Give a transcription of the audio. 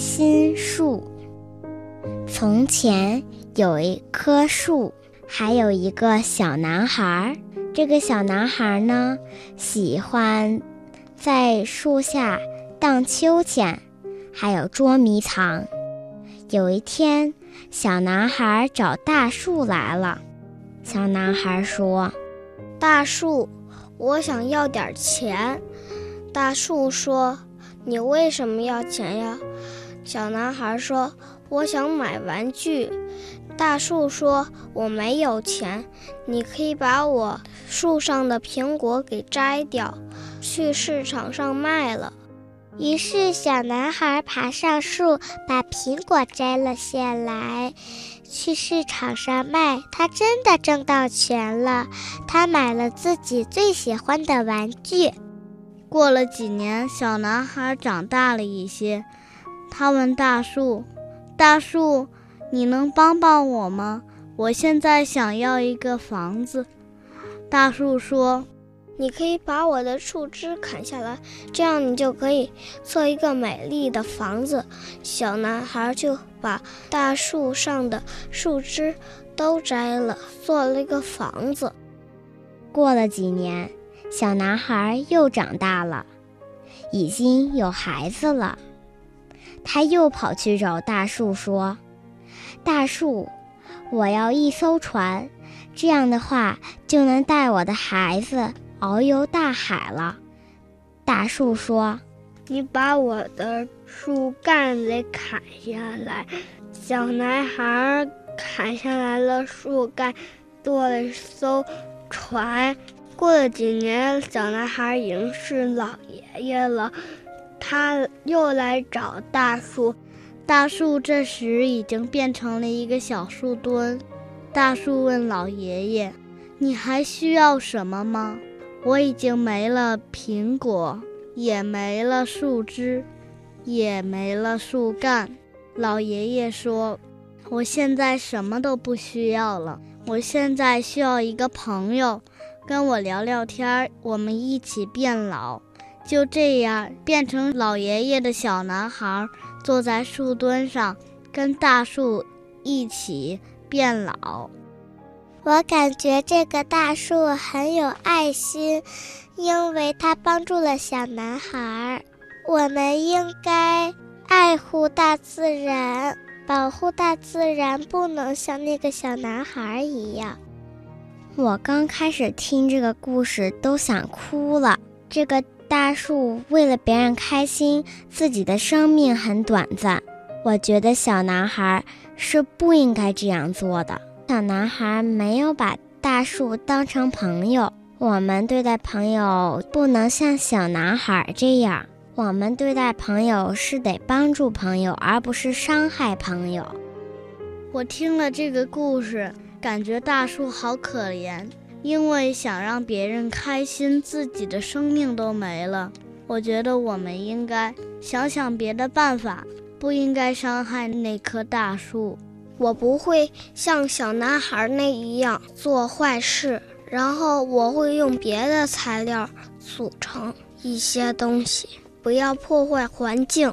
心树。从前有一棵树，还有一个小男孩。这个小男孩呢，喜欢在树下荡秋千，还有捉迷藏。有一天，小男孩找大树来了。小男孩说：“大树，我想要点钱。”大树说：“你为什么要钱呀？”小男孩说：“我想买玩具。”大树说：“我没有钱，你可以把我树上的苹果给摘掉，去市场上卖了。”于是，小男孩爬上树，把苹果摘了下来，去市场上卖。他真的挣到钱了，他买了自己最喜欢的玩具。过了几年，小男孩长大了一些，他问大树：“大树，你能帮帮我吗？我现在想要一个房子。”大树说。你可以把我的树枝砍下来，这样你就可以做一个美丽的房子。小男孩就把大树上的树枝都摘了，做了一个房子。过了几年，小男孩又长大了，已经有孩子了。他又跑去找大树说：“大树，我要一艘船，这样的话就能带我的孩子。”遨游大海了，大树说：“你把我的树干给砍下来。”小男孩砍下来了树干，做了一艘船。过了几年，小男孩已经是老爷爷了，他又来找大树。大树这时已经变成了一个小树墩。大树问老爷爷：“你还需要什么吗？”我已经没了苹果，也没了树枝，也没了树干。老爷爷说：“我现在什么都不需要了。我现在需要一个朋友，跟我聊聊天，我们一起变老。”就这样，变成老爷爷的小男孩坐在树墩上，跟大树一起变老。我感觉这个大树很有爱心，因为它帮助了小男孩。我们应该爱护大自然，保护大自然，不能像那个小男孩一样。我刚开始听这个故事都想哭了。这个大树为了别人开心，自己的生命很短暂。我觉得小男孩是不应该这样做的。小男孩没有把大树当成朋友。我们对待朋友不能像小男孩这样。我们对待朋友是得帮助朋友，而不是伤害朋友。我听了这个故事，感觉大树好可怜，因为想让别人开心，自己的生命都没了。我觉得我们应该想想别的办法，不应该伤害那棵大树。我不会像小男孩那一样做坏事，然后我会用别的材料组成一些东西，不要破坏环境。